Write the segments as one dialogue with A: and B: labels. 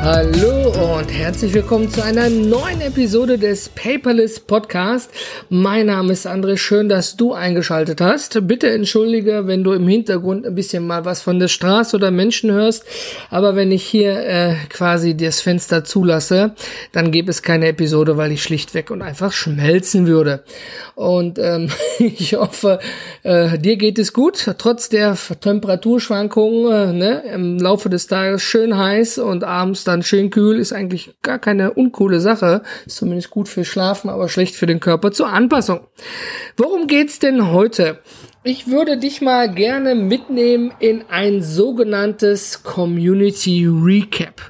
A: Hallo und herzlich willkommen zu einer neuen Episode des Paperless Podcast. Mein Name ist André, schön, dass du eingeschaltet hast. Bitte entschuldige, wenn du im Hintergrund ein bisschen mal was von der Straße oder Menschen hörst, aber wenn ich hier äh, quasi das Fenster zulasse, dann gäbe es keine Episode, weil ich schlichtweg und einfach schmelzen würde. Und ähm, ich hoffe, äh, dir geht es gut, trotz der Temperaturschwankungen äh, ne, im Laufe des Tages schön heiß und abends dann schön kühl, ist eigentlich gar keine uncoole Sache. Ist zumindest gut für Schlafen, aber schlecht für den Körper zur Anpassung. Worum geht's denn heute? Ich würde dich mal gerne mitnehmen in ein sogenanntes Community Recap.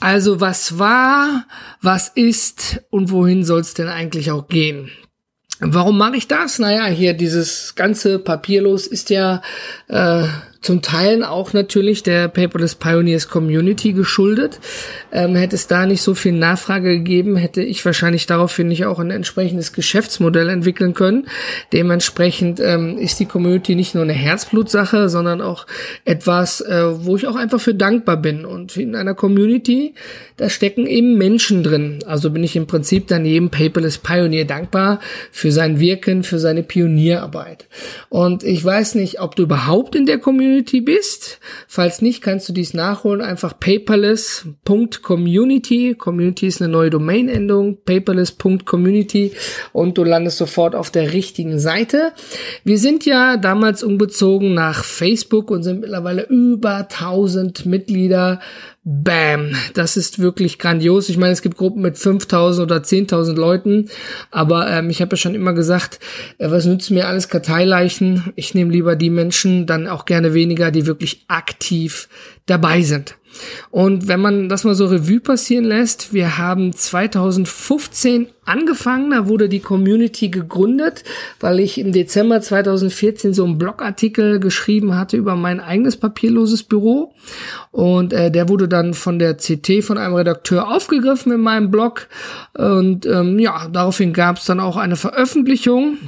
A: Also was war, was ist und wohin soll denn eigentlich auch gehen? Warum mache ich das? Naja, hier dieses ganze Papierlos ist ja äh, zum Teilen auch natürlich der Paperless Pioneers Community geschuldet. Ähm, hätte es da nicht so viel Nachfrage gegeben, hätte ich wahrscheinlich daraufhin nicht auch ein entsprechendes Geschäftsmodell entwickeln können. Dementsprechend ähm, ist die Community nicht nur eine Herzblutsache, sondern auch etwas, äh, wo ich auch einfach für dankbar bin. Und in einer Community, da stecken eben Menschen drin. Also bin ich im Prinzip dann jedem Paperless Pioneer dankbar für sein Wirken, für seine Pionierarbeit. Und ich weiß nicht, ob du überhaupt in der Community Community bist. Falls nicht, kannst du dies nachholen. Einfach paperless.community. Community ist eine neue Domain-Endung. paperless.community und du landest sofort auf der richtigen Seite. Wir sind ja damals umgezogen nach Facebook und sind mittlerweile über 1000 Mitglieder Bam, das ist wirklich grandios. Ich meine, es gibt Gruppen mit 5000 oder 10.000 Leuten, aber ähm, ich habe ja schon immer gesagt, äh, was nützt mir alles Karteileichen? Ich nehme lieber die Menschen, dann auch gerne weniger, die wirklich aktiv dabei sind. Und wenn man das mal so Revue passieren lässt, wir haben 2015 angefangen, da wurde die Community gegründet, weil ich im Dezember 2014 so einen Blogartikel geschrieben hatte über mein eigenes papierloses Büro. Und äh, der wurde dann von der CT, von einem Redakteur aufgegriffen in meinem Blog. Und ähm, ja, daraufhin gab es dann auch eine Veröffentlichung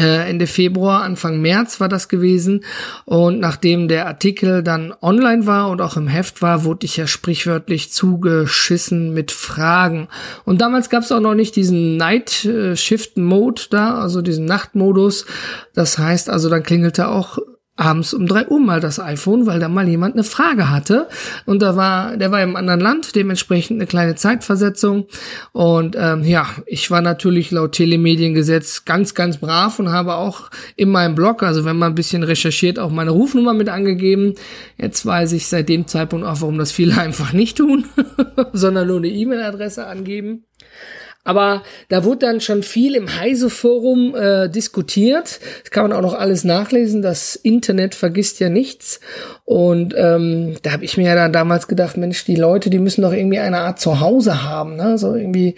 A: Ende Februar, Anfang März war das gewesen. Und nachdem der Artikel dann online war und auch im Heft war, wurde ich ja sprichwörtlich zugeschissen mit Fragen. Und damals gab es auch noch nicht diesen Night Shift Mode da, also diesen Nachtmodus. Das heißt also, dann klingelte auch abends um drei Uhr mal das iPhone, weil da mal jemand eine Frage hatte. Und da war, der war im anderen Land, dementsprechend eine kleine Zeitversetzung. Und ähm, ja, ich war natürlich laut Telemediengesetz ganz, ganz brav und habe auch in meinem Blog, also wenn man ein bisschen recherchiert, auch meine Rufnummer mit angegeben. Jetzt weiß ich seit dem Zeitpunkt auch, warum das viele einfach nicht tun, sondern nur eine E-Mail-Adresse angeben. Aber da wurde dann schon viel im Heise-Forum äh, diskutiert. Das kann man auch noch alles nachlesen. Das Internet vergisst ja nichts. Und ähm, da habe ich mir ja dann damals gedacht, Mensch, die Leute, die müssen doch irgendwie eine Art Zuhause haben. Ne? So irgendwie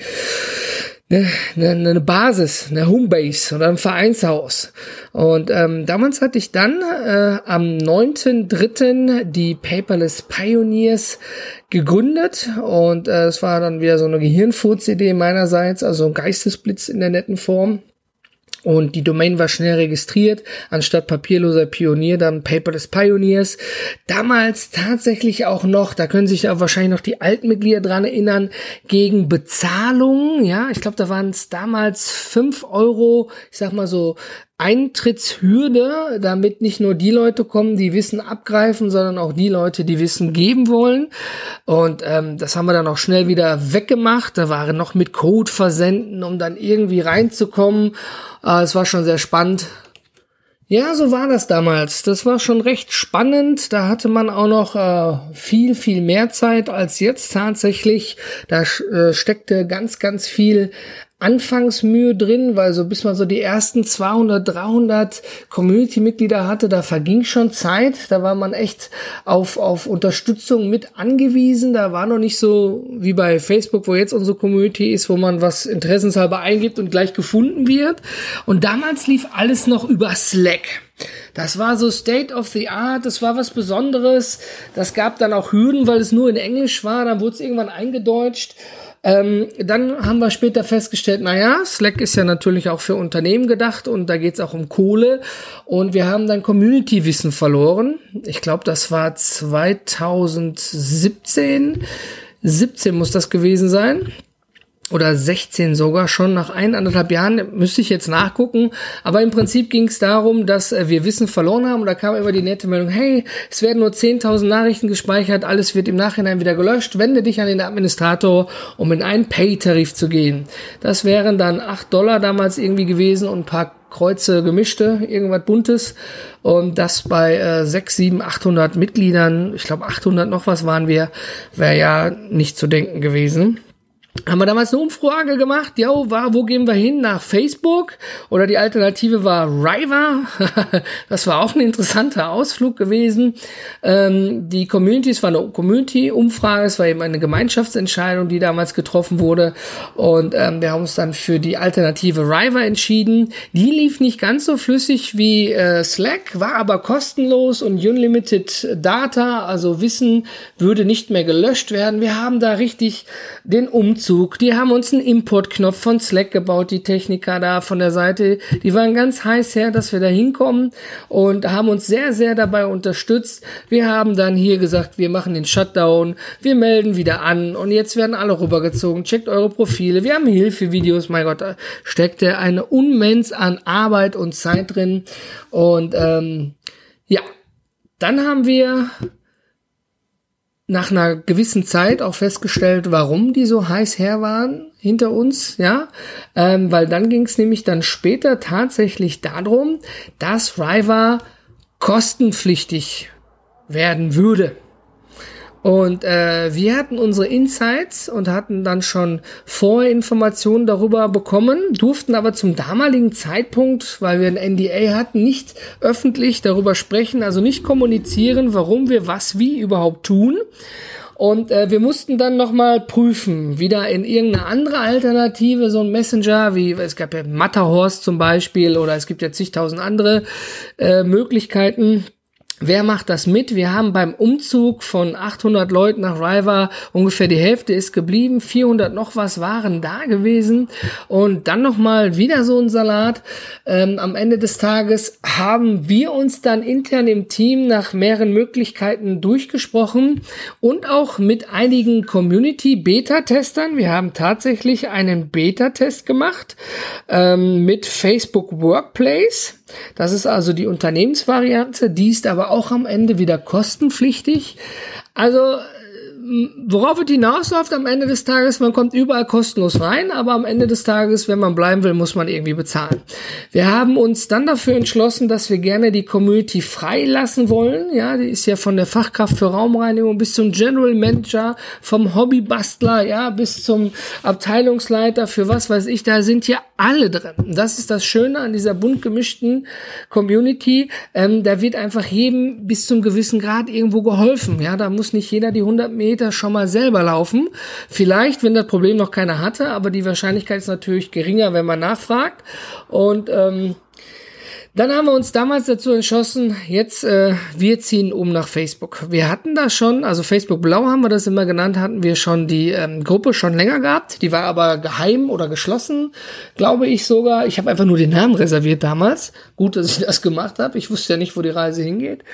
A: eine, eine, eine Basis, eine Homebase oder ein Vereinshaus. Und ähm, damals hatte ich dann äh, am 9.3. die Paperless Pioneers gegründet und äh, es war dann wieder so eine Gehirnfurz-Idee meinerseits, also ein Geistesblitz in der netten Form. Und die Domain war schnell registriert, anstatt papierloser Pionier dann Paperless Pioneers. Damals tatsächlich auch noch, da können sich ja wahrscheinlich noch die alten Mitglieder dran erinnern, gegen Bezahlung. Ja, ich glaube, da waren es damals fünf Euro, ich sag mal so Eintrittshürde, damit nicht nur die Leute kommen, die Wissen abgreifen, sondern auch die Leute, die Wissen geben wollen. Und ähm, das haben wir dann auch schnell wieder weggemacht. Da waren noch mit Code versenden, um dann irgendwie reinzukommen. Äh, es war schon sehr spannend. Ja, so war das damals. Das war schon recht spannend. Da hatte man auch noch äh, viel, viel mehr Zeit als jetzt tatsächlich. Da äh, steckte ganz, ganz viel Anfangsmühe drin, weil so bis man so die ersten 200, 300 Community-Mitglieder hatte, da verging schon Zeit. Da war man echt auf, auf Unterstützung mit angewiesen. Da war noch nicht so wie bei Facebook, wo jetzt unsere Community ist, wo man was interessenshalber eingibt und gleich gefunden wird. Und damals lief alles noch über Slack. Das war so State of the Art, das war was Besonderes. Das gab dann auch Hürden, weil es nur in Englisch war. Dann wurde es irgendwann eingedeutscht. Ähm, dann haben wir später festgestellt, naja, Slack ist ja natürlich auch für Unternehmen gedacht und da geht es auch um Kohle. Und wir haben dann Community-Wissen verloren. Ich glaube, das war 2017. 17 muss das gewesen sein oder 16 sogar schon nach eineinhalb Jahren, müsste ich jetzt nachgucken. Aber im Prinzip ging es darum, dass äh, wir Wissen verloren haben und da kam immer die nette Meldung, hey, es werden nur 10.000 Nachrichten gespeichert, alles wird im Nachhinein wieder gelöscht, wende dich an den Administrator, um in einen Pay-Tarif zu gehen. Das wären dann 8 Dollar damals irgendwie gewesen und ein paar Kreuze gemischte, irgendwas Buntes. Und das bei äh, 6, 7, 800 Mitgliedern, ich glaube 800 noch was waren wir, wäre ja nicht zu denken gewesen haben wir damals eine Umfrage gemacht, ja, war, wo gehen wir hin? Nach Facebook? Oder die Alternative war Riva. das war auch ein interessanter Ausflug gewesen. Ähm, die Community, es war eine Community-Umfrage, es war eben eine Gemeinschaftsentscheidung, die damals getroffen wurde. Und ähm, wir haben uns dann für die Alternative Riva entschieden. Die lief nicht ganz so flüssig wie äh, Slack, war aber kostenlos und Unlimited Data, also Wissen würde nicht mehr gelöscht werden. Wir haben da richtig den Umzug Umzug. Die haben uns einen Importknopf von Slack gebaut, die Techniker da von der Seite. Die waren ganz heiß her, dass wir da hinkommen und haben uns sehr, sehr dabei unterstützt. Wir haben dann hier gesagt, wir machen den Shutdown, wir melden wieder an und jetzt werden alle rübergezogen. Checkt eure Profile. Wir haben Hilfevideos. Mein Gott, da steckte eine Unmensch an Arbeit und Zeit drin. Und ähm, ja, dann haben wir nach einer gewissen Zeit auch festgestellt, warum die so heiß her waren hinter uns, ja, ähm, weil dann ging es nämlich dann später tatsächlich darum, dass Riva kostenpflichtig werden würde. Und äh, wir hatten unsere Insights und hatten dann schon Vorinformationen darüber bekommen, durften aber zum damaligen Zeitpunkt, weil wir ein NDA hatten, nicht öffentlich darüber sprechen, also nicht kommunizieren, warum wir was wie überhaupt tun. Und äh, wir mussten dann nochmal prüfen, wieder in irgendeine andere Alternative, so ein Messenger, wie es gab ja Matterhorst zum Beispiel oder es gibt ja zigtausend andere äh, Möglichkeiten Wer macht das mit? Wir haben beim Umzug von 800 Leuten nach Riva ungefähr die Hälfte ist geblieben, 400 noch was waren da gewesen und dann noch mal wieder so ein Salat. Ähm, am Ende des Tages haben wir uns dann intern im Team nach mehreren Möglichkeiten durchgesprochen und auch mit einigen Community-Beta-Testern. Wir haben tatsächlich einen Beta-Test gemacht ähm, mit Facebook Workplace. Das ist also die Unternehmensvariante, die ist aber auch am Ende wieder kostenpflichtig. Also worauf es hinausläuft am Ende des Tages, man kommt überall kostenlos rein, aber am Ende des Tages, wenn man bleiben will, muss man irgendwie bezahlen. Wir haben uns dann dafür entschlossen, dass wir gerne die Community freilassen wollen. Ja, die ist ja von der Fachkraft für Raumreinigung bis zum General Manager, vom Hobbybastler, ja, bis zum Abteilungsleiter für was weiß ich, da sind ja alle drin. Das ist das Schöne an dieser bunt gemischten Community. Ähm, da wird einfach jedem bis zum gewissen Grad irgendwo geholfen. Ja, da muss nicht jeder die 100 Meter schon mal selber laufen. Vielleicht, wenn das Problem noch keiner hatte, aber die Wahrscheinlichkeit ist natürlich geringer, wenn man nachfragt. Und ähm, dann haben wir uns damals dazu entschlossen, jetzt äh, wir ziehen um nach Facebook. Wir hatten da schon, also Facebook Blau haben wir das immer genannt, hatten wir schon die ähm, Gruppe schon länger gehabt. Die war aber geheim oder geschlossen, glaube ich sogar. Ich habe einfach nur den Namen reserviert damals. Gut, dass ich das gemacht habe. Ich wusste ja nicht, wo die Reise hingeht.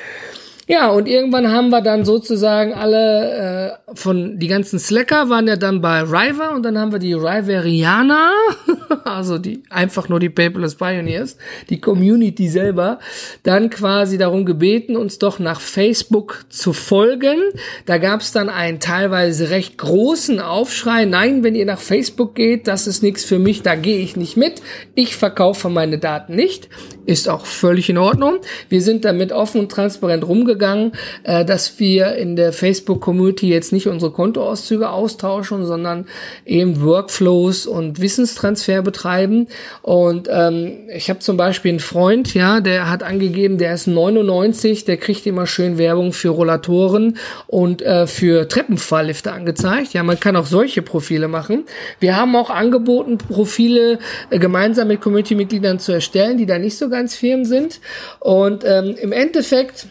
A: Ja, und irgendwann haben wir dann sozusagen alle äh, von die ganzen Slacker waren ja dann bei Riva und dann haben wir die Riverianer, also die einfach nur die Paperless Pioneers, die Community selber, dann quasi darum gebeten, uns doch nach Facebook zu folgen. Da gab es dann einen teilweise recht großen Aufschrei. Nein, wenn ihr nach Facebook geht, das ist nichts für mich, da gehe ich nicht mit. Ich verkaufe meine Daten nicht. Ist auch völlig in Ordnung. Wir sind damit offen und transparent rumgegangen gegangen, äh, dass wir in der Facebook-Community jetzt nicht unsere Kontoauszüge austauschen, sondern eben Workflows und Wissenstransfer betreiben. Und ähm, ich habe zum Beispiel einen Freund, ja, der hat angegeben, der ist 99, der kriegt immer schön Werbung für Rollatoren und äh, für Treppenfahrlifte angezeigt. Ja, man kann auch solche Profile machen. Wir haben auch angeboten, Profile äh, gemeinsam mit Community-Mitgliedern zu erstellen, die da nicht so ganz firm sind. Und ähm, im Endeffekt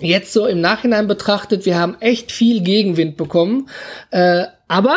A: jetzt so im Nachhinein betrachtet, wir haben echt viel Gegenwind bekommen. Äh, aber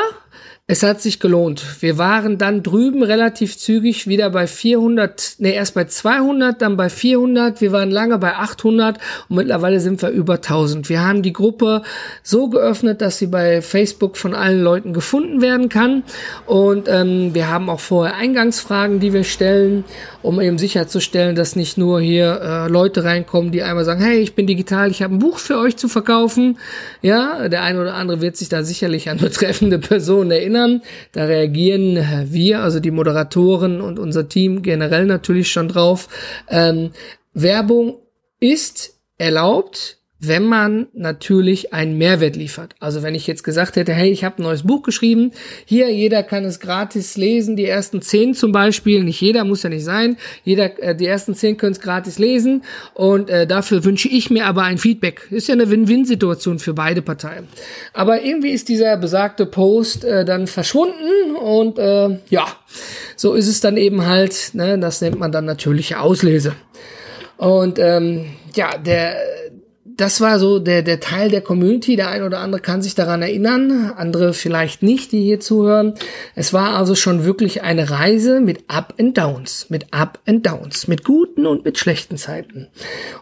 A: es hat sich gelohnt. Wir waren dann drüben relativ zügig wieder bei 400, nee, erst bei 200, dann bei 400. Wir waren lange bei 800 und mittlerweile sind wir über 1000. Wir haben die Gruppe so geöffnet, dass sie bei Facebook von allen Leuten gefunden werden kann. Und ähm, wir haben auch vorher Eingangsfragen, die wir stellen, um eben sicherzustellen, dass nicht nur hier äh, Leute reinkommen, die einmal sagen, hey, ich bin digital, ich habe ein Buch für euch zu verkaufen. Ja, der eine oder andere wird sich da sicherlich an betreffende Personen erinnern erinnern. Da reagieren wir, also die Moderatoren und unser Team generell natürlich schon drauf. Ähm, Werbung ist erlaubt, wenn man natürlich einen Mehrwert liefert. Also wenn ich jetzt gesagt hätte, hey, ich habe ein neues Buch geschrieben, hier, jeder kann es gratis lesen, die ersten zehn zum Beispiel, nicht jeder, muss ja nicht sein, jeder, äh, die ersten zehn können es gratis lesen und äh, dafür wünsche ich mir aber ein Feedback. Ist ja eine Win-Win-Situation für beide Parteien. Aber irgendwie ist dieser besagte Post äh, dann verschwunden und äh, ja, so ist es dann eben halt, ne, das nennt man dann natürliche Auslese. Und ähm, ja, der das war so der, der Teil der Community. Der ein oder andere kann sich daran erinnern, andere vielleicht nicht, die hier zuhören. Es war also schon wirklich eine Reise mit Up and Downs, mit Up and Downs, mit guten und mit schlechten Zeiten.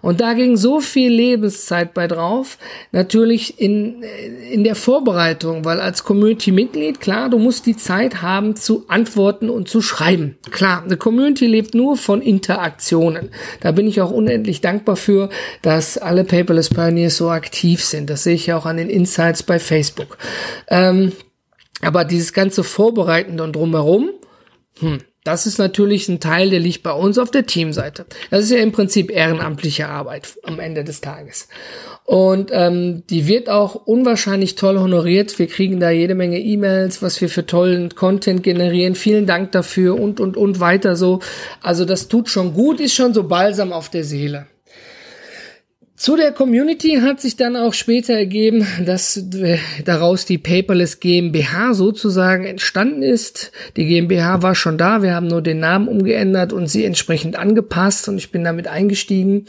A: Und da ging so viel Lebenszeit bei drauf. Natürlich in, in der Vorbereitung, weil als Community-Mitglied, klar, du musst die Zeit haben zu antworten und zu schreiben. Klar, eine Community lebt nur von Interaktionen. Da bin ich auch unendlich dankbar für, dass alle Paperless Service Pioneers so aktiv sind. Das sehe ich ja auch an den Insights bei Facebook. Ähm, aber dieses ganze Vorbereitende und drumherum, hm, das ist natürlich ein Teil, der liegt bei uns auf der Teamseite. Das ist ja im Prinzip ehrenamtliche Arbeit am Ende des Tages. Und ähm, die wird auch unwahrscheinlich toll honoriert. Wir kriegen da jede Menge E-Mails, was wir für tollen Content generieren. Vielen Dank dafür und, und, und weiter so. Also das tut schon gut, ist schon so balsam auf der Seele. Zu der Community hat sich dann auch später ergeben, dass äh, daraus die Paperless GmbH sozusagen entstanden ist. Die GmbH war schon da, wir haben nur den Namen umgeändert und sie entsprechend angepasst und ich bin damit eingestiegen.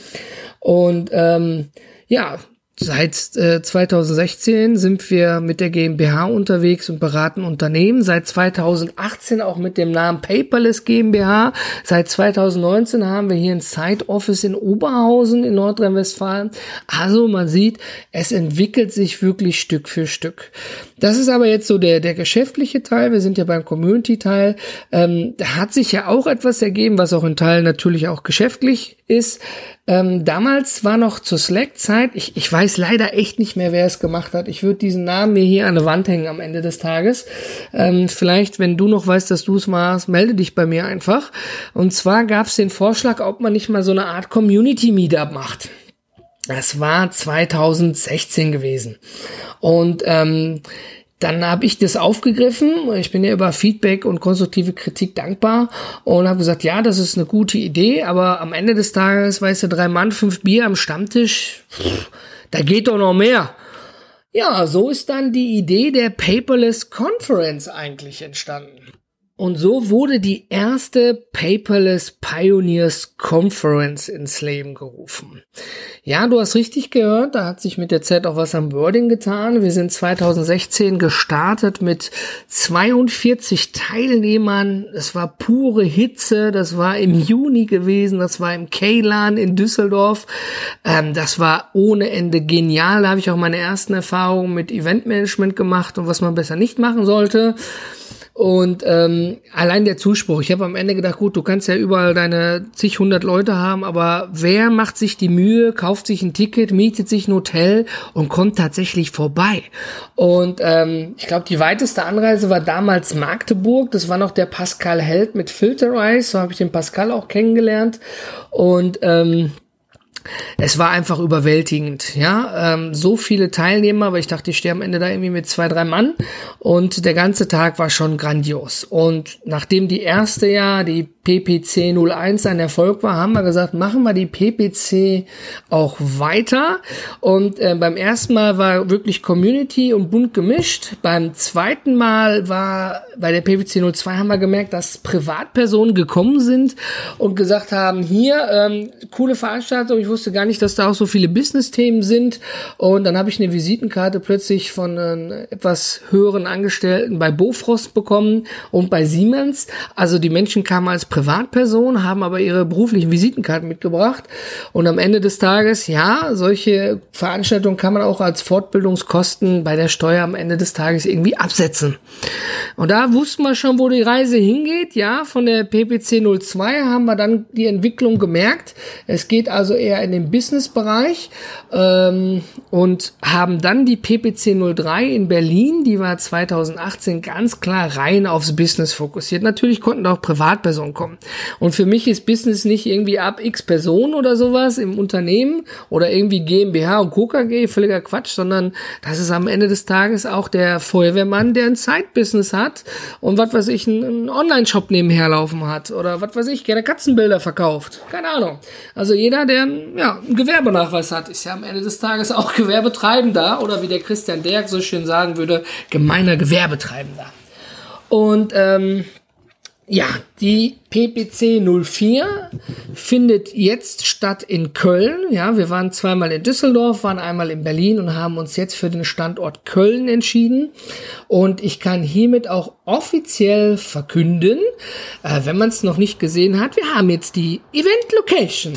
A: Und ähm, ja, Seit äh, 2016 sind wir mit der GmbH unterwegs und beraten Unternehmen. Seit 2018 auch mit dem Namen Paperless GmbH. Seit 2019 haben wir hier ein Side Office in Oberhausen in Nordrhein-Westfalen. Also man sieht, es entwickelt sich wirklich Stück für Stück. Das ist aber jetzt so der, der geschäftliche Teil. Wir sind ja beim Community-Teil. Ähm, da hat sich ja auch etwas ergeben, was auch in Teilen natürlich auch geschäftlich ist. Ähm, damals war noch zur Slack-Zeit, ich, ich weiß leider echt nicht mehr, wer es gemacht hat. Ich würde diesen Namen mir hier an der Wand hängen am Ende des Tages. Ähm, vielleicht, wenn du noch weißt, dass du es machst, melde dich bei mir einfach. Und zwar gab es den Vorschlag, ob man nicht mal so eine Art Community-Meetup macht. Das war 2016 gewesen. Und ähm, dann habe ich das aufgegriffen. Ich bin ja über Feedback und konstruktive Kritik dankbar und habe gesagt, ja, das ist eine gute Idee, aber am Ende des Tages, weißt du, drei Mann, fünf Bier am Stammtisch, pff, da geht doch noch mehr. Ja, so ist dann die Idee der Paperless Conference eigentlich entstanden. Und so wurde die erste Paperless Pioneers Conference ins Leben gerufen. Ja, du hast richtig gehört, da hat sich mit der Zeit auch was am Wording getan. Wir sind 2016 gestartet mit 42 Teilnehmern. Es war pure Hitze, das war im Juni gewesen, das war im Kaylan in Düsseldorf. Ähm, das war ohne Ende genial. Da habe ich auch meine ersten Erfahrungen mit Eventmanagement gemacht und was man besser nicht machen sollte. Und ähm, allein der Zuspruch, ich habe am Ende gedacht, gut, du kannst ja überall deine zig hundert Leute haben, aber wer macht sich die Mühe, kauft sich ein Ticket, mietet sich ein Hotel und kommt tatsächlich vorbei? Und ähm, ich glaube, die weiteste Anreise war damals Magdeburg. Das war noch der Pascal Held mit Filterize. So habe ich den Pascal auch kennengelernt. Und ähm, es war einfach überwältigend, ja. Ähm, so viele Teilnehmer, weil ich dachte, ich stehe am Ende da irgendwie mit zwei, drei Mann und der ganze Tag war schon grandios. Und nachdem die erste Jahr, die PPC 01 ein Erfolg war, haben wir gesagt, machen wir die PPC auch weiter. Und äh, beim ersten Mal war wirklich Community und bunt gemischt. Beim zweiten Mal war bei der PPC 02 haben wir gemerkt, dass Privatpersonen gekommen sind und gesagt haben, hier, ähm, coole Veranstaltung, ich wusste gar nicht, dass da auch so viele Business-Themen sind. Und dann habe ich eine Visitenkarte plötzlich von einem etwas höheren Angestellten bei Bofrost bekommen und bei Siemens. Also die Menschen kamen als Privatperson, haben aber ihre beruflichen Visitenkarten mitgebracht. Und am Ende des Tages, ja, solche Veranstaltungen kann man auch als Fortbildungskosten bei der Steuer am Ende des Tages irgendwie absetzen. Und da wussten wir schon, wo die Reise hingeht. Ja, von der PPC 02 haben wir dann die Entwicklung gemerkt. Es geht also eher in den Business-Bereich ähm, und haben dann die PPC 03 in Berlin, die war 2018 ganz klar rein aufs Business fokussiert. Natürlich konnten auch Privatpersonen kommen kommen. Und für mich ist Business nicht irgendwie ab x Personen oder sowas im Unternehmen oder irgendwie GmbH und KKG, völliger Quatsch, sondern das ist am Ende des Tages auch der Feuerwehrmann, der ein Zeitbusiness hat und was weiß ich, einen Online-Shop nebenher laufen hat oder was weiß ich, gerne Katzenbilder verkauft. Keine Ahnung. Also jeder, der ja, einen Gewerbenachweis hat, ist ja am Ende des Tages auch Gewerbetreibender oder wie der Christian Derg so schön sagen würde, gemeiner Gewerbetreibender. Und ähm, ja, die PPC 04 findet jetzt statt in Köln. Ja, wir waren zweimal in Düsseldorf, waren einmal in Berlin und haben uns jetzt für den Standort Köln entschieden. Und ich kann hiermit auch offiziell verkünden, äh, wenn man es noch nicht gesehen hat, wir haben jetzt die Event Location.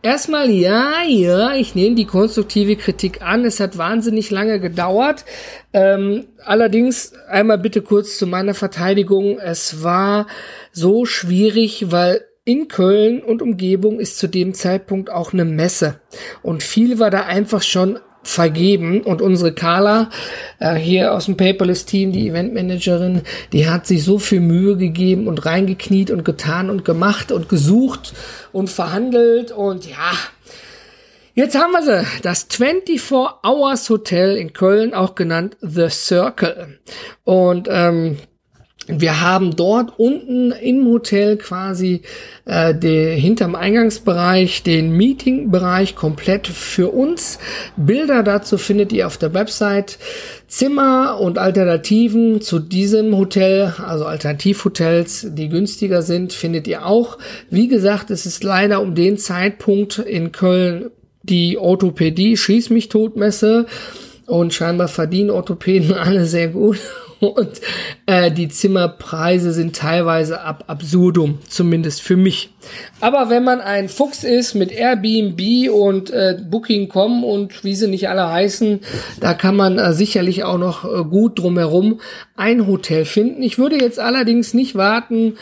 A: Erstmal ja, ja, ich nehme die konstruktive Kritik an. Es hat wahnsinnig lange gedauert. Ähm, allerdings einmal bitte kurz zu meiner Verteidigung. Es war so schwierig, weil in Köln und Umgebung ist zu dem Zeitpunkt auch eine Messe. Und viel war da einfach schon vergeben und unsere Carla äh, hier aus dem Paperless Team, die Eventmanagerin, die hat sich so viel Mühe gegeben und reingekniet und getan und gemacht und gesucht und verhandelt und ja, Jetzt haben wir sie, das 24 Hours Hotel in Köln, auch genannt The Circle. Und ähm, wir haben dort unten im Hotel quasi äh, de, hinterm Eingangsbereich den Meetingbereich komplett für uns. Bilder dazu findet ihr auf der Website. Zimmer und Alternativen zu diesem Hotel, also Alternativhotels, die günstiger sind, findet ihr auch. Wie gesagt, es ist leider um den Zeitpunkt in Köln die Orthopädie Schieß mich Todmesse und scheinbar verdienen Orthopäden alle sehr gut und äh, die Zimmerpreise sind teilweise ab absurdum, zumindest für mich. Aber wenn man ein Fuchs ist mit Airbnb und äh, Booking.com und wie sie nicht alle heißen, da kann man äh, sicherlich auch noch äh, gut drumherum ein Hotel finden. Ich würde jetzt allerdings nicht warten,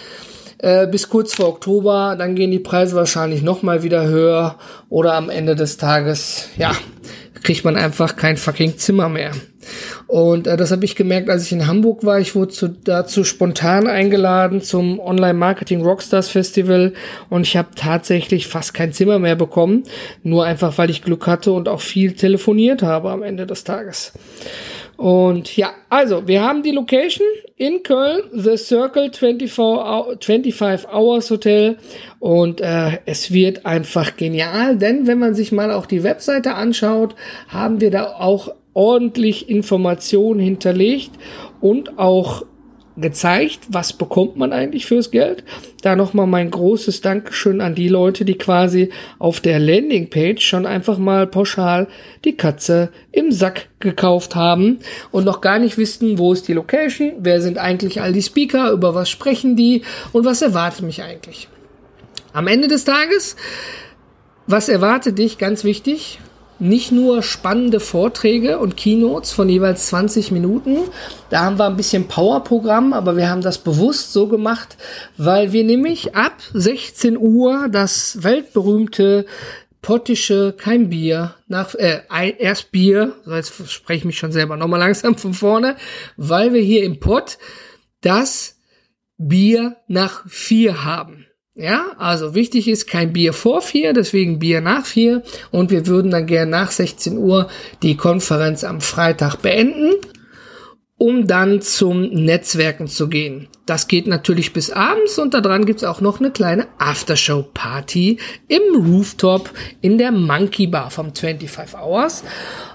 A: äh, bis kurz vor Oktober, dann gehen die Preise wahrscheinlich noch mal wieder höher oder am Ende des Tages, ja, kriegt man einfach kein fucking Zimmer mehr. Und äh, das habe ich gemerkt, als ich in Hamburg war. Ich wurde zu, dazu spontan eingeladen zum Online-Marketing Rockstars Festival und ich habe tatsächlich fast kein Zimmer mehr bekommen. Nur einfach, weil ich Glück hatte und auch viel telefoniert habe am Ende des Tages. Und ja, also wir haben die Location in Köln, The Circle 24, 25 Hours Hotel und äh, es wird einfach genial, denn wenn man sich mal auch die Webseite anschaut, haben wir da auch ordentlich Informationen hinterlegt und auch gezeigt, was bekommt man eigentlich fürs Geld. Da nochmal mein großes Dankeschön an die Leute, die quasi auf der Landingpage schon einfach mal pauschal die Katze im Sack gekauft haben und noch gar nicht wissen, wo ist die Location, wer sind eigentlich all die Speaker, über was sprechen die und was erwartet mich eigentlich. Am Ende des Tages, was erwartet dich, ganz wichtig, nicht nur spannende Vorträge und Keynotes von jeweils 20 Minuten. Da haben wir ein bisschen Powerprogramm, aber wir haben das bewusst so gemacht, weil wir nämlich ab 16 Uhr das weltberühmte pottische kein Bier nach äh, erst Bier, jetzt spreche ich mich schon selber nochmal langsam von vorne, weil wir hier im Pott das Bier nach vier haben. Ja, also wichtig ist kein Bier vor vier, deswegen Bier nach vier. Und wir würden dann gern nach 16 Uhr die Konferenz am Freitag beenden, um dann zum Netzwerken zu gehen. Das geht natürlich bis abends und daran gibt's auch noch eine kleine Aftershow-Party im Rooftop in der Monkey Bar vom 25 Hours.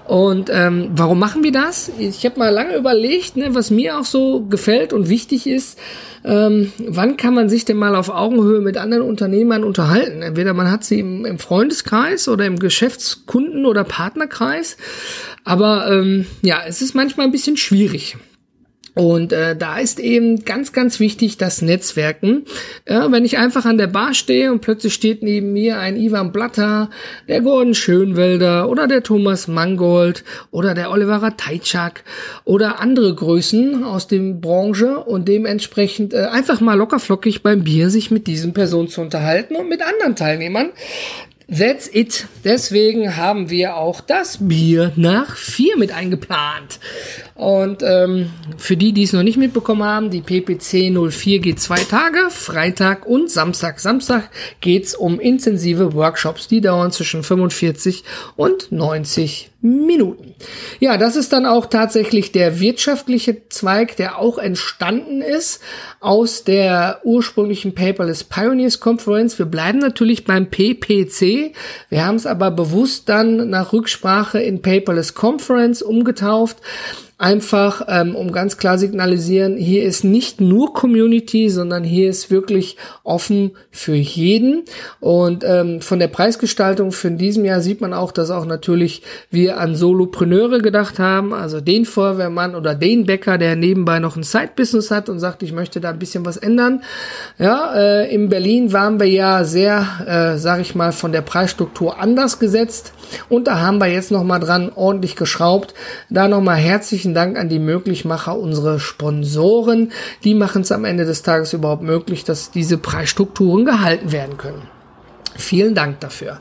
A: Und ähm, warum machen wir das? Ich habe mal lange überlegt, ne, was mir auch so gefällt und wichtig ist. Ähm, wann kann man sich denn mal auf Augenhöhe mit anderen Unternehmern unterhalten? Entweder man hat sie im, im Freundeskreis oder im Geschäftskunden- oder Partnerkreis. Aber ähm, ja, es ist manchmal ein bisschen schwierig. Und äh, da ist eben ganz, ganz wichtig das Netzwerken. Ja, wenn ich einfach an der Bar stehe und plötzlich steht neben mir ein Ivan Blatter, der Gordon Schönwelder oder der Thomas Mangold oder der Oliver Teitschak oder andere Größen aus dem Branche und dementsprechend äh, einfach mal lockerflockig beim Bier sich mit diesen Personen zu unterhalten und mit anderen Teilnehmern, That's it. Deswegen haben wir auch das Bier nach vier mit eingeplant. Und ähm, für die, die es noch nicht mitbekommen haben, die PPC 04 geht zwei Tage, Freitag und Samstag. Samstag geht's um intensive Workshops, die dauern zwischen 45 und 90 Minuten. Ja, das ist dann auch tatsächlich der wirtschaftliche Zweig, der auch entstanden ist aus der ursprünglichen Paperless Pioneers Conference. Wir bleiben natürlich beim PPC. Wir haben es aber bewusst dann nach Rücksprache in Paperless Conference umgetauft einfach, ähm, um ganz klar signalisieren, hier ist nicht nur Community, sondern hier ist wirklich offen für jeden. Und ähm, von der Preisgestaltung für diesem Jahr sieht man auch, dass auch natürlich wir an Solopreneure gedacht haben, also den Feuerwehrmann oder den Bäcker, der nebenbei noch ein Side-Business hat und sagt, ich möchte da ein bisschen was ändern. Ja, äh, in Berlin waren wir ja sehr, äh, sag ich mal, von der Preisstruktur anders gesetzt und da haben wir jetzt noch mal dran ordentlich geschraubt. Da noch mal herzlichen herzlichen Dank an die Möglichmacher, unsere Sponsoren. Die machen es am Ende des Tages überhaupt möglich, dass diese Preisstrukturen gehalten werden können. Vielen Dank dafür.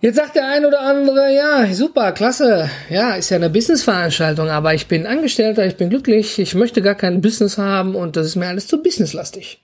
A: Jetzt sagt der ein oder andere, ja, super, klasse, ja, ist ja eine Businessveranstaltung, aber ich bin Angestellter, ich bin glücklich, ich möchte gar kein Business haben und das ist mir alles zu businesslastig.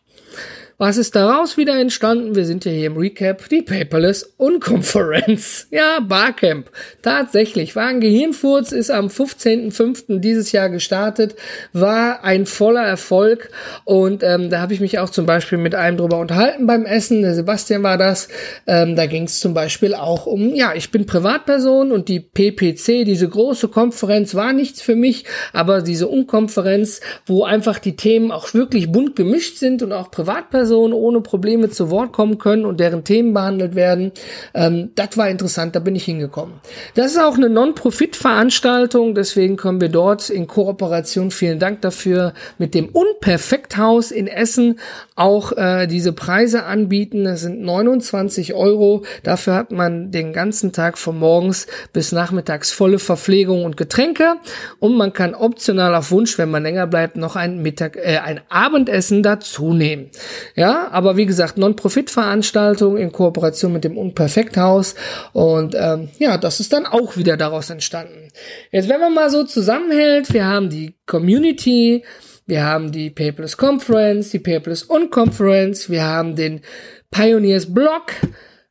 A: Was ist daraus wieder entstanden? Wir sind ja hier im Recap, die Paperless Unkonferenz. Ja, Barcamp. Tatsächlich, war ein Gehirnfurz, ist am 15.05. dieses Jahr gestartet, war ein voller Erfolg und ähm, da habe ich mich auch zum Beispiel mit einem drüber unterhalten beim Essen, der Sebastian war das. Ähm, da ging es zum Beispiel auch um, ja, ich bin Privatperson und die PPC, diese große Konferenz war nichts für mich, aber diese Unkonferenz, wo einfach die Themen auch wirklich bunt gemischt sind und auch Privatpersonen Personen ohne Probleme zu Wort kommen können und deren Themen behandelt werden. Ähm, das war interessant, da bin ich hingekommen. Das ist auch eine Non-Profit-Veranstaltung, deswegen können wir dort in Kooperation, vielen Dank dafür, mit dem Unperfekthaus in Essen auch äh, diese Preise anbieten. Das sind 29 Euro. Dafür hat man den ganzen Tag von morgens bis nachmittags volle Verpflegung und Getränke und man kann optional auf Wunsch, wenn man länger bleibt, noch ein Mittag, äh, ein Abendessen dazu nehmen. Ja, aber wie gesagt, Non-Profit-Veranstaltung in Kooperation mit dem Unperfekthaus. Und ähm, ja, das ist dann auch wieder daraus entstanden. Jetzt, wenn man mal so zusammenhält, wir haben die Community, wir haben die Paperless Conference, die Paperless Unconference, wir haben den Pioneers Blog,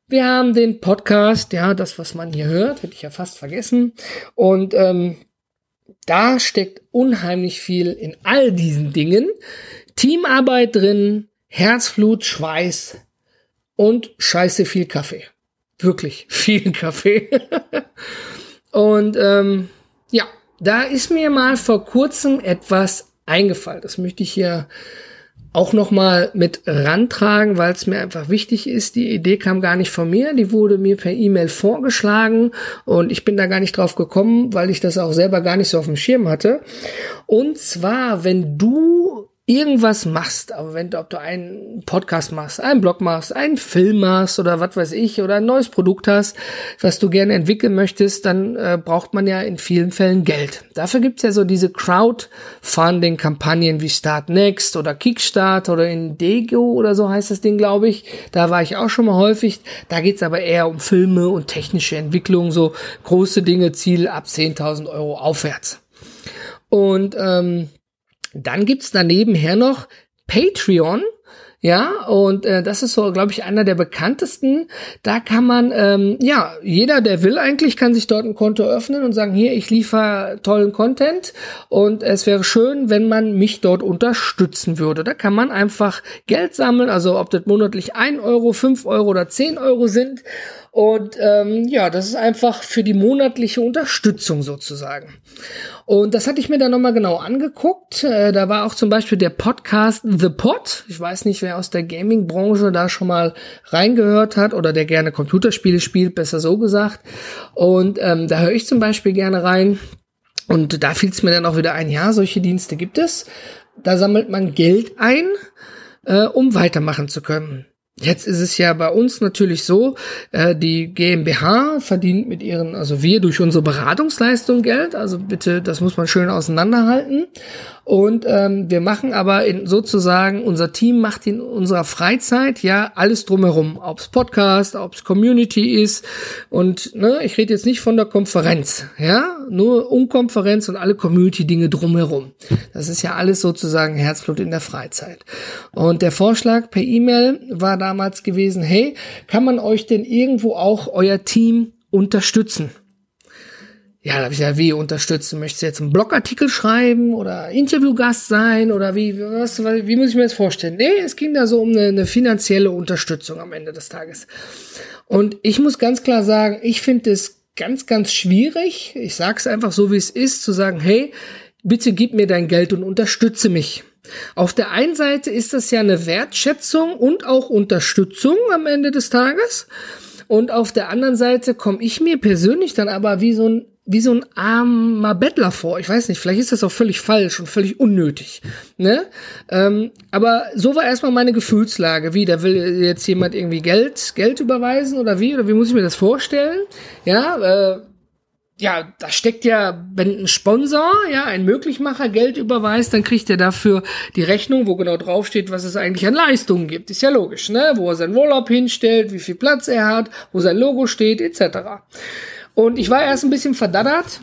A: wir haben den Podcast, ja, das, was man hier hört, hätte ich ja fast vergessen. Und ähm, da steckt unheimlich viel in all diesen Dingen. Teamarbeit drin, Herzflut, Schweiß und scheiße viel Kaffee. Wirklich viel Kaffee. und ähm, ja, da ist mir mal vor kurzem etwas eingefallen. Das möchte ich hier auch noch mal mit rantragen, weil es mir einfach wichtig ist. Die Idee kam gar nicht von mir, die wurde mir per E-Mail vorgeschlagen und ich bin da gar nicht drauf gekommen, weil ich das auch selber gar nicht so auf dem Schirm hatte. Und zwar, wenn du irgendwas machst, aber wenn du, ob du einen Podcast machst, einen Blog machst, einen Film machst oder was weiß ich oder ein neues Produkt hast, was du gerne entwickeln möchtest, dann äh, braucht man ja in vielen Fällen Geld. Dafür gibt's ja so diese Crowdfunding-Kampagnen wie Start Next oder Kickstart oder Indego oder so heißt das Ding, glaube ich. Da war ich auch schon mal häufig. Da geht's aber eher um Filme und technische Entwicklung, so große Dinge, Ziel ab 10.000 Euro aufwärts. Und ähm, dann gibt's daneben her noch Patreon. Ja, und äh, das ist so, glaube ich, einer der bekanntesten. Da kann man, ähm, ja, jeder, der will eigentlich, kann sich dort ein Konto öffnen und sagen, hier, ich liefere tollen Content und es wäre schön, wenn man mich dort unterstützen würde. Da kann man einfach Geld sammeln, also ob das monatlich ein Euro, fünf Euro oder zehn Euro sind. Und ähm, ja, das ist einfach für die monatliche Unterstützung sozusagen. Und das hatte ich mir dann nochmal genau angeguckt. Äh, da war auch zum Beispiel der Podcast The Pod. Ich weiß nicht, wer aus der Gaming-Branche da schon mal reingehört hat oder der gerne Computerspiele spielt, besser so gesagt. Und ähm, da höre ich zum Beispiel gerne rein. Und da fiel es mir dann auch wieder ein, ja, solche Dienste gibt es. Da sammelt man Geld ein, äh, um weitermachen zu können. Jetzt ist es ja bei uns natürlich so, äh, die GmbH verdient mit ihren, also wir durch unsere Beratungsleistung Geld, also bitte, das muss man schön auseinanderhalten. Und ähm, wir machen aber in, sozusagen, unser Team macht in unserer Freizeit ja alles drumherum, ob's Podcast, ob's Community ist. Und ne, ich rede jetzt nicht von der Konferenz, ja, nur um Konferenz und alle Community-Dinge drumherum. Das ist ja alles sozusagen Herzblut in der Freizeit. Und der Vorschlag per E-Mail war damals gewesen, hey, kann man euch denn irgendwo auch euer Team unterstützen? Ja, da habe ich ja, wie unterstützen? Möchtest du jetzt einen Blogartikel schreiben oder Interviewgast sein oder wie, was, wie muss ich mir das vorstellen? Nee, es ging da so um eine, eine finanzielle Unterstützung am Ende des Tages. Und ich muss ganz klar sagen, ich finde es ganz, ganz schwierig. Ich sage es einfach so, wie es ist, zu sagen, hey, bitte gib mir dein Geld und unterstütze mich. Auf der einen Seite ist das ja eine Wertschätzung und auch Unterstützung am Ende des Tages. Und auf der anderen Seite komme ich mir persönlich dann aber wie so ein wie so ein armer Bettler vor. Ich weiß nicht, vielleicht ist das auch völlig falsch und völlig unnötig. Ne? Ähm, aber so war erstmal meine Gefühlslage. Wie, da will jetzt jemand irgendwie Geld, Geld überweisen oder wie? Oder wie muss ich mir das vorstellen? Ja, äh, ja, da steckt ja, wenn ein Sponsor, ja, ein Möglichmacher Geld überweist, dann kriegt er dafür die Rechnung, wo genau draufsteht, was es eigentlich an Leistungen gibt. Ist ja logisch, ne? Wo er seinen Urlaub hinstellt, wie viel Platz er hat, wo sein Logo steht, etc. Und ich war erst ein bisschen verdaddert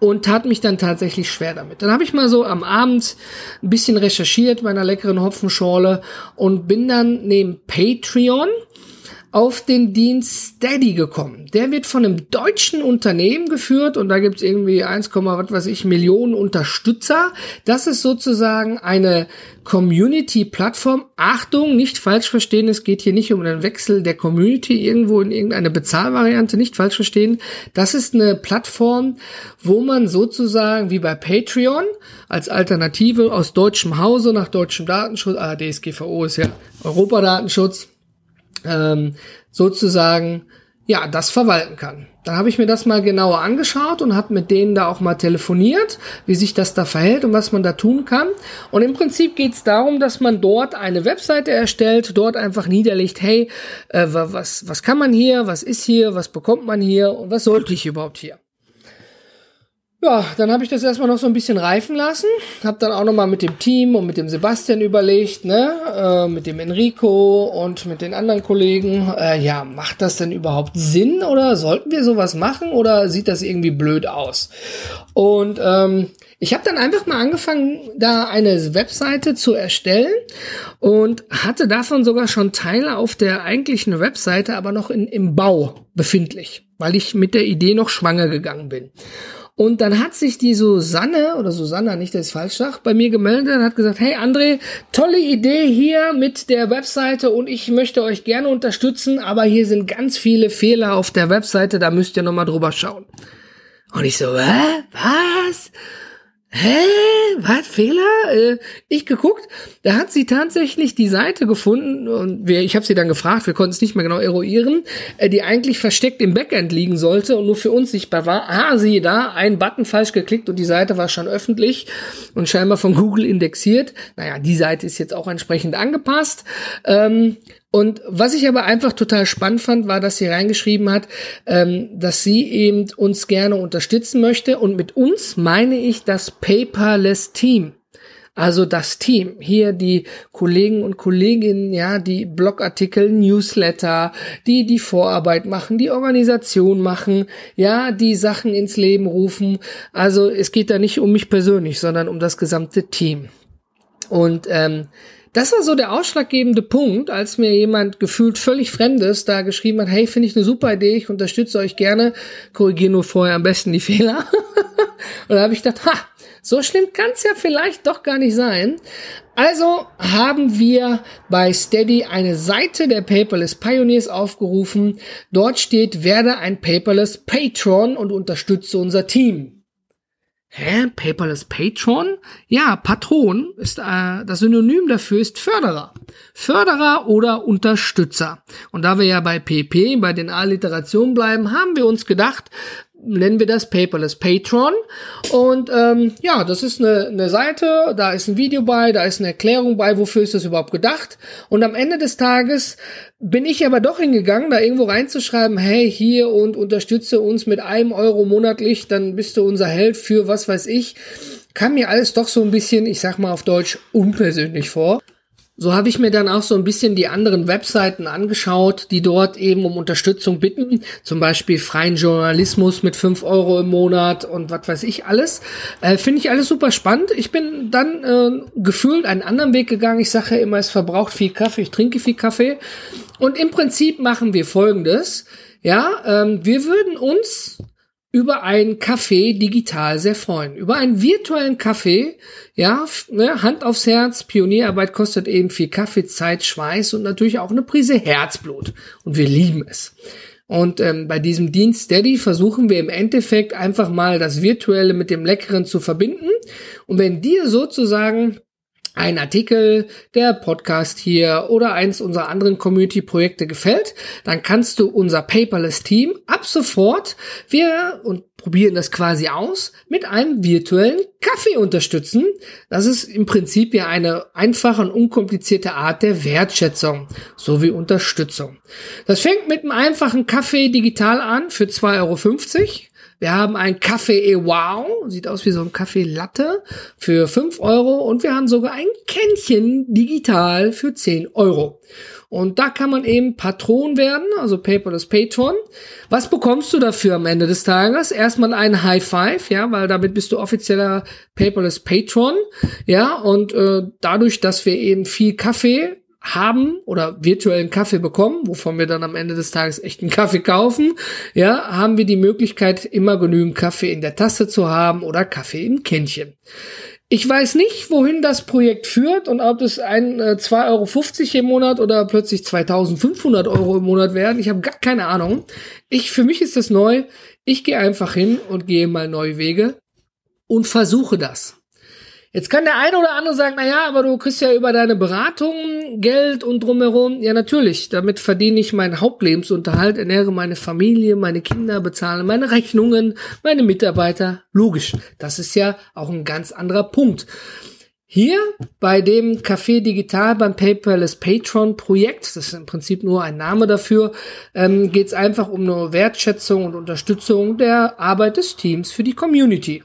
A: und tat mich dann tatsächlich schwer damit. Dann habe ich mal so am Abend ein bisschen recherchiert bei einer leckeren Hopfenschorle und bin dann neben Patreon auf den Dienst Steady gekommen. Der wird von einem deutschen Unternehmen geführt und da gibt's irgendwie 1, was weiß ich Millionen Unterstützer. Das ist sozusagen eine Community-Plattform. Achtung, nicht falsch verstehen, es geht hier nicht um den Wechsel der Community irgendwo in irgendeine Bezahlvariante, nicht falsch verstehen. Das ist eine Plattform, wo man sozusagen wie bei Patreon als Alternative aus deutschem Hause nach deutschem Datenschutz, ah, DSGVO ist ja Europadatenschutz, ähm, sozusagen ja das verwalten kann. Dann habe ich mir das mal genauer angeschaut und habe mit denen da auch mal telefoniert, wie sich das da verhält und was man da tun kann. Und im Prinzip geht es darum, dass man dort eine Webseite erstellt, dort einfach niederlegt, hey, äh, was, was kann man hier, was ist hier, was bekommt man hier und was sollte ich überhaupt hier. Ja, dann habe ich das erstmal noch so ein bisschen reifen lassen. Hab dann auch noch mal mit dem Team und mit dem Sebastian überlegt, ne, äh, mit dem Enrico und mit den anderen Kollegen. Äh, ja, macht das denn überhaupt Sinn oder sollten wir sowas machen oder sieht das irgendwie blöd aus? Und ähm, ich habe dann einfach mal angefangen, da eine Webseite zu erstellen und hatte davon sogar schon Teile auf der eigentlichen Webseite, aber noch in, im Bau befindlich, weil ich mit der Idee noch schwanger gegangen bin. Und dann hat sich die Susanne, oder Susanna, nicht, dass ich falsch sage, bei mir gemeldet und hat gesagt, hey André, tolle Idee hier mit der Webseite und ich möchte euch gerne unterstützen, aber hier sind ganz viele Fehler auf der Webseite, da müsst ihr nochmal drüber schauen. Und ich so, hä? Was? Hä? Was? Fehler? Äh, ich geguckt, da hat sie tatsächlich die Seite gefunden und wir, ich habe sie dann gefragt, wir konnten es nicht mehr genau eruieren, äh, die eigentlich versteckt im Backend liegen sollte und nur für uns sichtbar war. Ah, sie da, ein Button falsch geklickt und die Seite war schon öffentlich und scheinbar von Google indexiert. Naja, die Seite ist jetzt auch entsprechend angepasst. Ähm, und was ich aber einfach total spannend fand, war, dass sie reingeschrieben hat, ähm, dass sie eben uns gerne unterstützen möchte. Und mit uns meine ich das Paperless Team. Also das Team, hier die Kollegen und Kolleginnen, ja, die Blogartikel, Newsletter, die die Vorarbeit machen, die Organisation machen, ja, die Sachen ins Leben rufen. Also es geht da nicht um mich persönlich, sondern um das gesamte Team. Und ähm, das war so der ausschlaggebende Punkt, als mir jemand gefühlt völlig Fremdes da geschrieben hat, hey, finde ich eine super Idee, ich unterstütze euch gerne, korrigiere nur vorher am besten die Fehler. Und da habe ich gedacht, ha, so schlimm kann es ja vielleicht doch gar nicht sein. Also haben wir bei Steady eine Seite der Paperless Pioneers aufgerufen. Dort steht, werde ein Paperless Patron und unterstütze unser Team. Hä? Paperless Patron? Ja, Patron ist äh, das Synonym dafür ist Förderer. Förderer oder Unterstützer. Und da wir ja bei PP, bei den Alliterationen bleiben, haben wir uns gedacht, nennen wir das Paperless Patron. Und ähm, ja, das ist eine, eine Seite, da ist ein Video bei, da ist eine Erklärung bei, wofür ist das überhaupt gedacht. Und am Ende des Tages bin ich aber doch hingegangen, da irgendwo reinzuschreiben, hey, hier und unterstütze uns mit einem Euro monatlich, dann bist du unser Held für was weiß ich. Kam mir alles doch so ein bisschen, ich sag mal auf Deutsch, unpersönlich vor. So habe ich mir dann auch so ein bisschen die anderen Webseiten angeschaut, die dort eben um Unterstützung bitten. Zum Beispiel freien Journalismus mit fünf Euro im Monat und was weiß ich alles. Äh, Finde ich alles super spannend. Ich bin dann äh, gefühlt einen anderen Weg gegangen. Ich sage ja immer, es verbraucht viel Kaffee, ich trinke viel Kaffee. Und im Prinzip machen wir folgendes. Ja, ähm, wir würden uns über einen Kaffee digital sehr freuen. Über einen virtuellen Kaffee, ja, ne, Hand aufs Herz, Pionierarbeit kostet eben viel Kaffee, Zeit, Schweiß und natürlich auch eine Prise Herzblut. Und wir lieben es. Und ähm, bei diesem Dienst Steady versuchen wir im Endeffekt einfach mal das Virtuelle mit dem Leckeren zu verbinden. Und wenn dir sozusagen ein Artikel, der Podcast hier oder eins unserer anderen Community-Projekte gefällt, dann kannst du unser Paperless-Team ab sofort, wir und probieren das quasi aus, mit einem virtuellen Kaffee unterstützen. Das ist im Prinzip ja eine einfache und unkomplizierte Art der Wertschätzung sowie Unterstützung. Das fängt mit einem einfachen Kaffee digital an für 2,50 Euro. Wir haben ein Kaffee Wow, sieht aus wie so ein Kaffee Latte für 5 Euro und wir haben sogar ein Kännchen digital für 10 Euro. Und da kann man eben Patron werden, also Paperless Patron. Was bekommst du dafür am Ende des Tages? Erstmal ein High Five, ja, weil damit bist du offizieller Paperless Patron, ja, und äh, dadurch, dass wir eben viel Kaffee haben oder virtuellen Kaffee bekommen, wovon wir dann am Ende des Tages echten Kaffee kaufen, ja, haben wir die Möglichkeit, immer genügend Kaffee in der Tasse zu haben oder Kaffee im Kännchen. Ich weiß nicht, wohin das Projekt führt und ob es ein äh, 2,50 Euro im Monat oder plötzlich 2500 Euro im Monat werden. Ich habe gar keine Ahnung. Ich, für mich ist das neu. Ich gehe einfach hin und gehe mal neue Wege und versuche das. Jetzt kann der eine oder andere sagen, na ja, aber du kriegst ja über deine Beratung Geld und drumherum. Ja, natürlich. Damit verdiene ich meinen Hauptlebensunterhalt, ernähre meine Familie, meine Kinder, bezahle meine Rechnungen, meine Mitarbeiter. Logisch. Das ist ja auch ein ganz anderer Punkt. Hier bei dem Café Digital beim Paperless Patron Projekt, das ist im Prinzip nur ein Name dafür, ähm, geht es einfach um eine Wertschätzung und Unterstützung der Arbeit des Teams für die Community.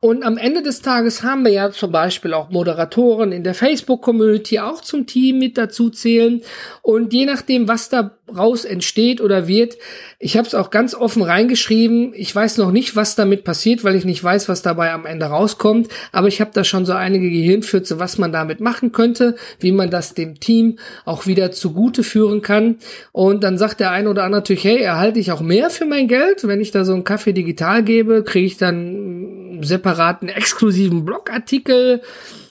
A: Und am Ende des Tages haben wir ja zum Beispiel auch Moderatoren in der Facebook-Community auch zum Team mit dazu zählen. Und je nachdem, was daraus entsteht oder wird, ich habe es auch ganz offen reingeschrieben. Ich weiß noch nicht, was damit passiert, weil ich nicht weiß, was dabei am Ende rauskommt. Aber ich habe da schon so einige Gehirnfürze, was man damit machen könnte, wie man das dem Team auch wieder zugute führen kann. Und dann sagt der eine oder andere natürlich, hey, erhalte ich auch mehr für mein Geld? Wenn ich da so einen Kaffee digital gebe, kriege ich dann separaten exklusiven Blogartikel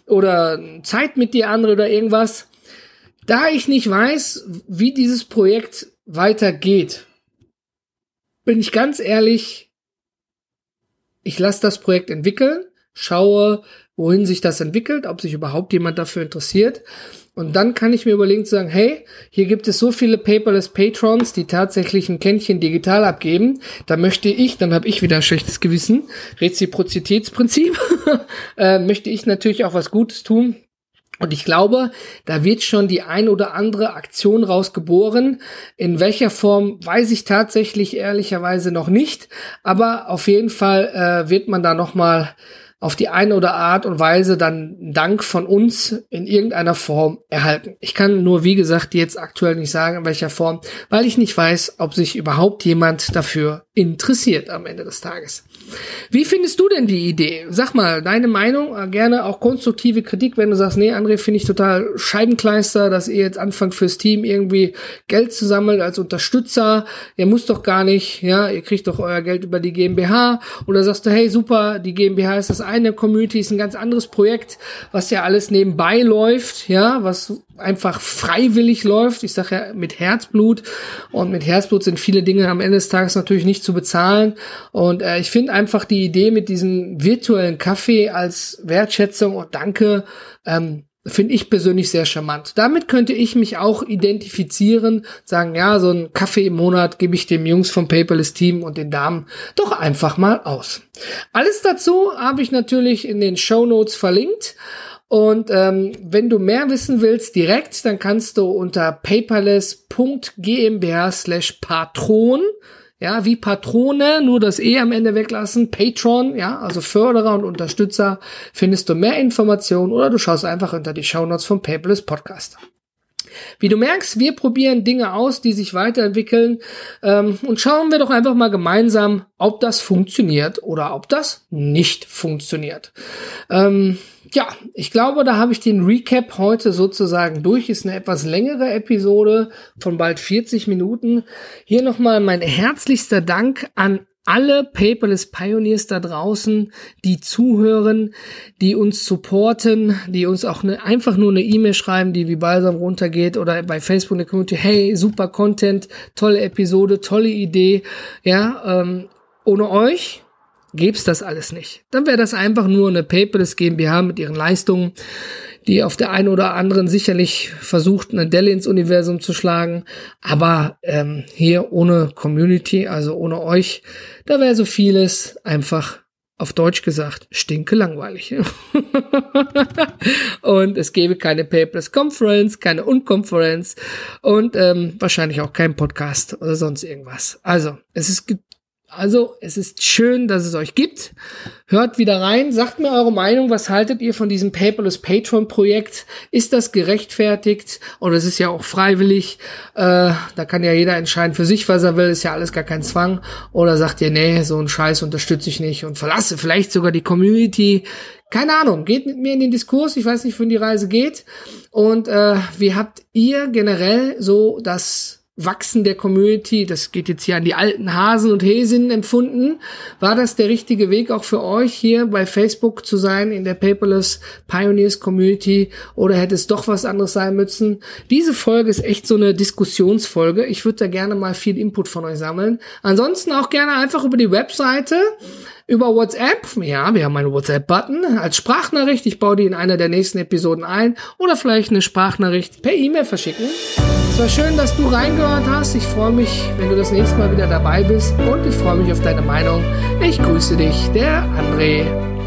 A: oder Zeit mit dir andere oder irgendwas. Da ich nicht weiß, wie dieses Projekt weitergeht, bin ich ganz ehrlich, ich lasse das Projekt entwickeln, schaue, wohin sich das entwickelt, ob sich überhaupt jemand dafür interessiert. Und dann kann ich mir überlegen zu sagen, hey, hier gibt es so viele Paperless Patrons, die tatsächlich ein Kännchen digital abgeben. Da möchte ich, dann habe ich wieder ein schlechtes Gewissen, Reziprozitätsprinzip, äh, möchte ich natürlich auch was Gutes tun. Und ich glaube, da wird schon die ein oder andere Aktion rausgeboren. In welcher Form weiß ich tatsächlich ehrlicherweise noch nicht. Aber auf jeden Fall äh, wird man da noch mal auf die eine oder Art und Weise dann Dank von uns in irgendeiner Form erhalten. Ich kann nur, wie gesagt, jetzt aktuell nicht sagen, in welcher Form, weil ich nicht weiß, ob sich überhaupt jemand dafür interessiert am Ende des Tages. Wie findest du denn die Idee? Sag mal, deine Meinung, äh, gerne auch konstruktive Kritik, wenn du sagst, nee, André, finde ich total Scheibenkleister, dass ihr jetzt anfangt fürs Team irgendwie Geld zu sammeln als Unterstützer. Ihr müsst doch gar nicht, ja, ihr kriegt doch euer Geld über die GmbH. Oder sagst du, hey, super, die GmbH ist das eine, Community ist ein ganz anderes Projekt, was ja alles nebenbei läuft, ja, was einfach freiwillig läuft. Ich sage ja mit Herzblut und mit Herzblut sind viele Dinge am Ende des Tages natürlich nicht zu bezahlen. Und äh, ich finde einfach die Idee mit diesem virtuellen Kaffee als Wertschätzung und Danke ähm, finde ich persönlich sehr charmant. Damit könnte ich mich auch identifizieren, sagen, ja, so ein Kaffee im Monat gebe ich dem Jungs vom Paperless Team und den Damen doch einfach mal aus. Alles dazu habe ich natürlich in den Show Notes verlinkt. Und ähm, wenn du mehr wissen willst direkt, dann kannst du unter paperless.gmbh slash patron ja, wie Patrone, nur das E am Ende weglassen, Patron, ja, also Förderer und Unterstützer, findest du mehr Informationen oder du schaust einfach unter die Shownotes vom Paperless Podcast. Wie du merkst, wir probieren Dinge aus, die sich weiterentwickeln ähm, und schauen wir doch einfach mal gemeinsam, ob das funktioniert oder ob das nicht funktioniert. Ähm, ja, ich glaube, da habe ich den Recap heute sozusagen durch. Ist eine etwas längere Episode von bald 40 Minuten. Hier nochmal mein herzlichster Dank an alle Paperless Pioneers da draußen, die zuhören, die uns supporten, die uns auch ne, einfach nur eine E-Mail schreiben, die wie balsam runtergeht oder bei Facebook in der Community, hey, super Content, tolle Episode, tolle Idee, ja, ähm, ohne euch gäb's das alles nicht. Dann wäre das einfach nur eine Paperless GmbH mit ihren Leistungen, die auf der einen oder anderen sicherlich versucht, eine Delle ins Universum zu schlagen. Aber ähm, hier ohne Community, also ohne euch, da wäre so vieles einfach auf Deutsch gesagt, stinke langweilig. und es gäbe keine Paperless Conference, keine Unconference und ähm, wahrscheinlich auch kein Podcast oder sonst irgendwas. Also, es ist also, es ist schön, dass es euch gibt. Hört wieder rein, sagt mir eure Meinung, was haltet ihr von diesem Paperless Patron Projekt? Ist das gerechtfertigt? Oder es ist ja auch freiwillig. Äh, da kann ja jeder entscheiden für sich, was er will, ist ja alles gar kein Zwang. Oder sagt ihr, nee, so einen Scheiß unterstütze ich nicht und verlasse vielleicht sogar die Community. Keine Ahnung, geht mit mir in den Diskurs, ich weiß nicht, wohin die Reise geht. Und äh, wie habt ihr generell so das Wachsen der Community, das geht jetzt hier an die alten Hasen und Häsinnen empfunden. War das der richtige Weg auch für euch hier bei Facebook zu sein in der Paperless Pioneers Community oder hätte es doch was anderes sein müssen? Diese Folge ist echt so eine Diskussionsfolge. Ich würde da gerne mal viel Input von euch sammeln. Ansonsten auch gerne einfach über die Webseite über WhatsApp. Ja, wir haben einen WhatsApp-Button als Sprachnachricht. Ich baue die in einer der nächsten Episoden ein oder vielleicht eine Sprachnachricht per E-Mail verschicken. Es war schön, dass du reingehört hast. Ich freue mich, wenn du das nächste Mal wieder dabei bist und ich freue mich auf deine Meinung. Ich grüße dich, der André.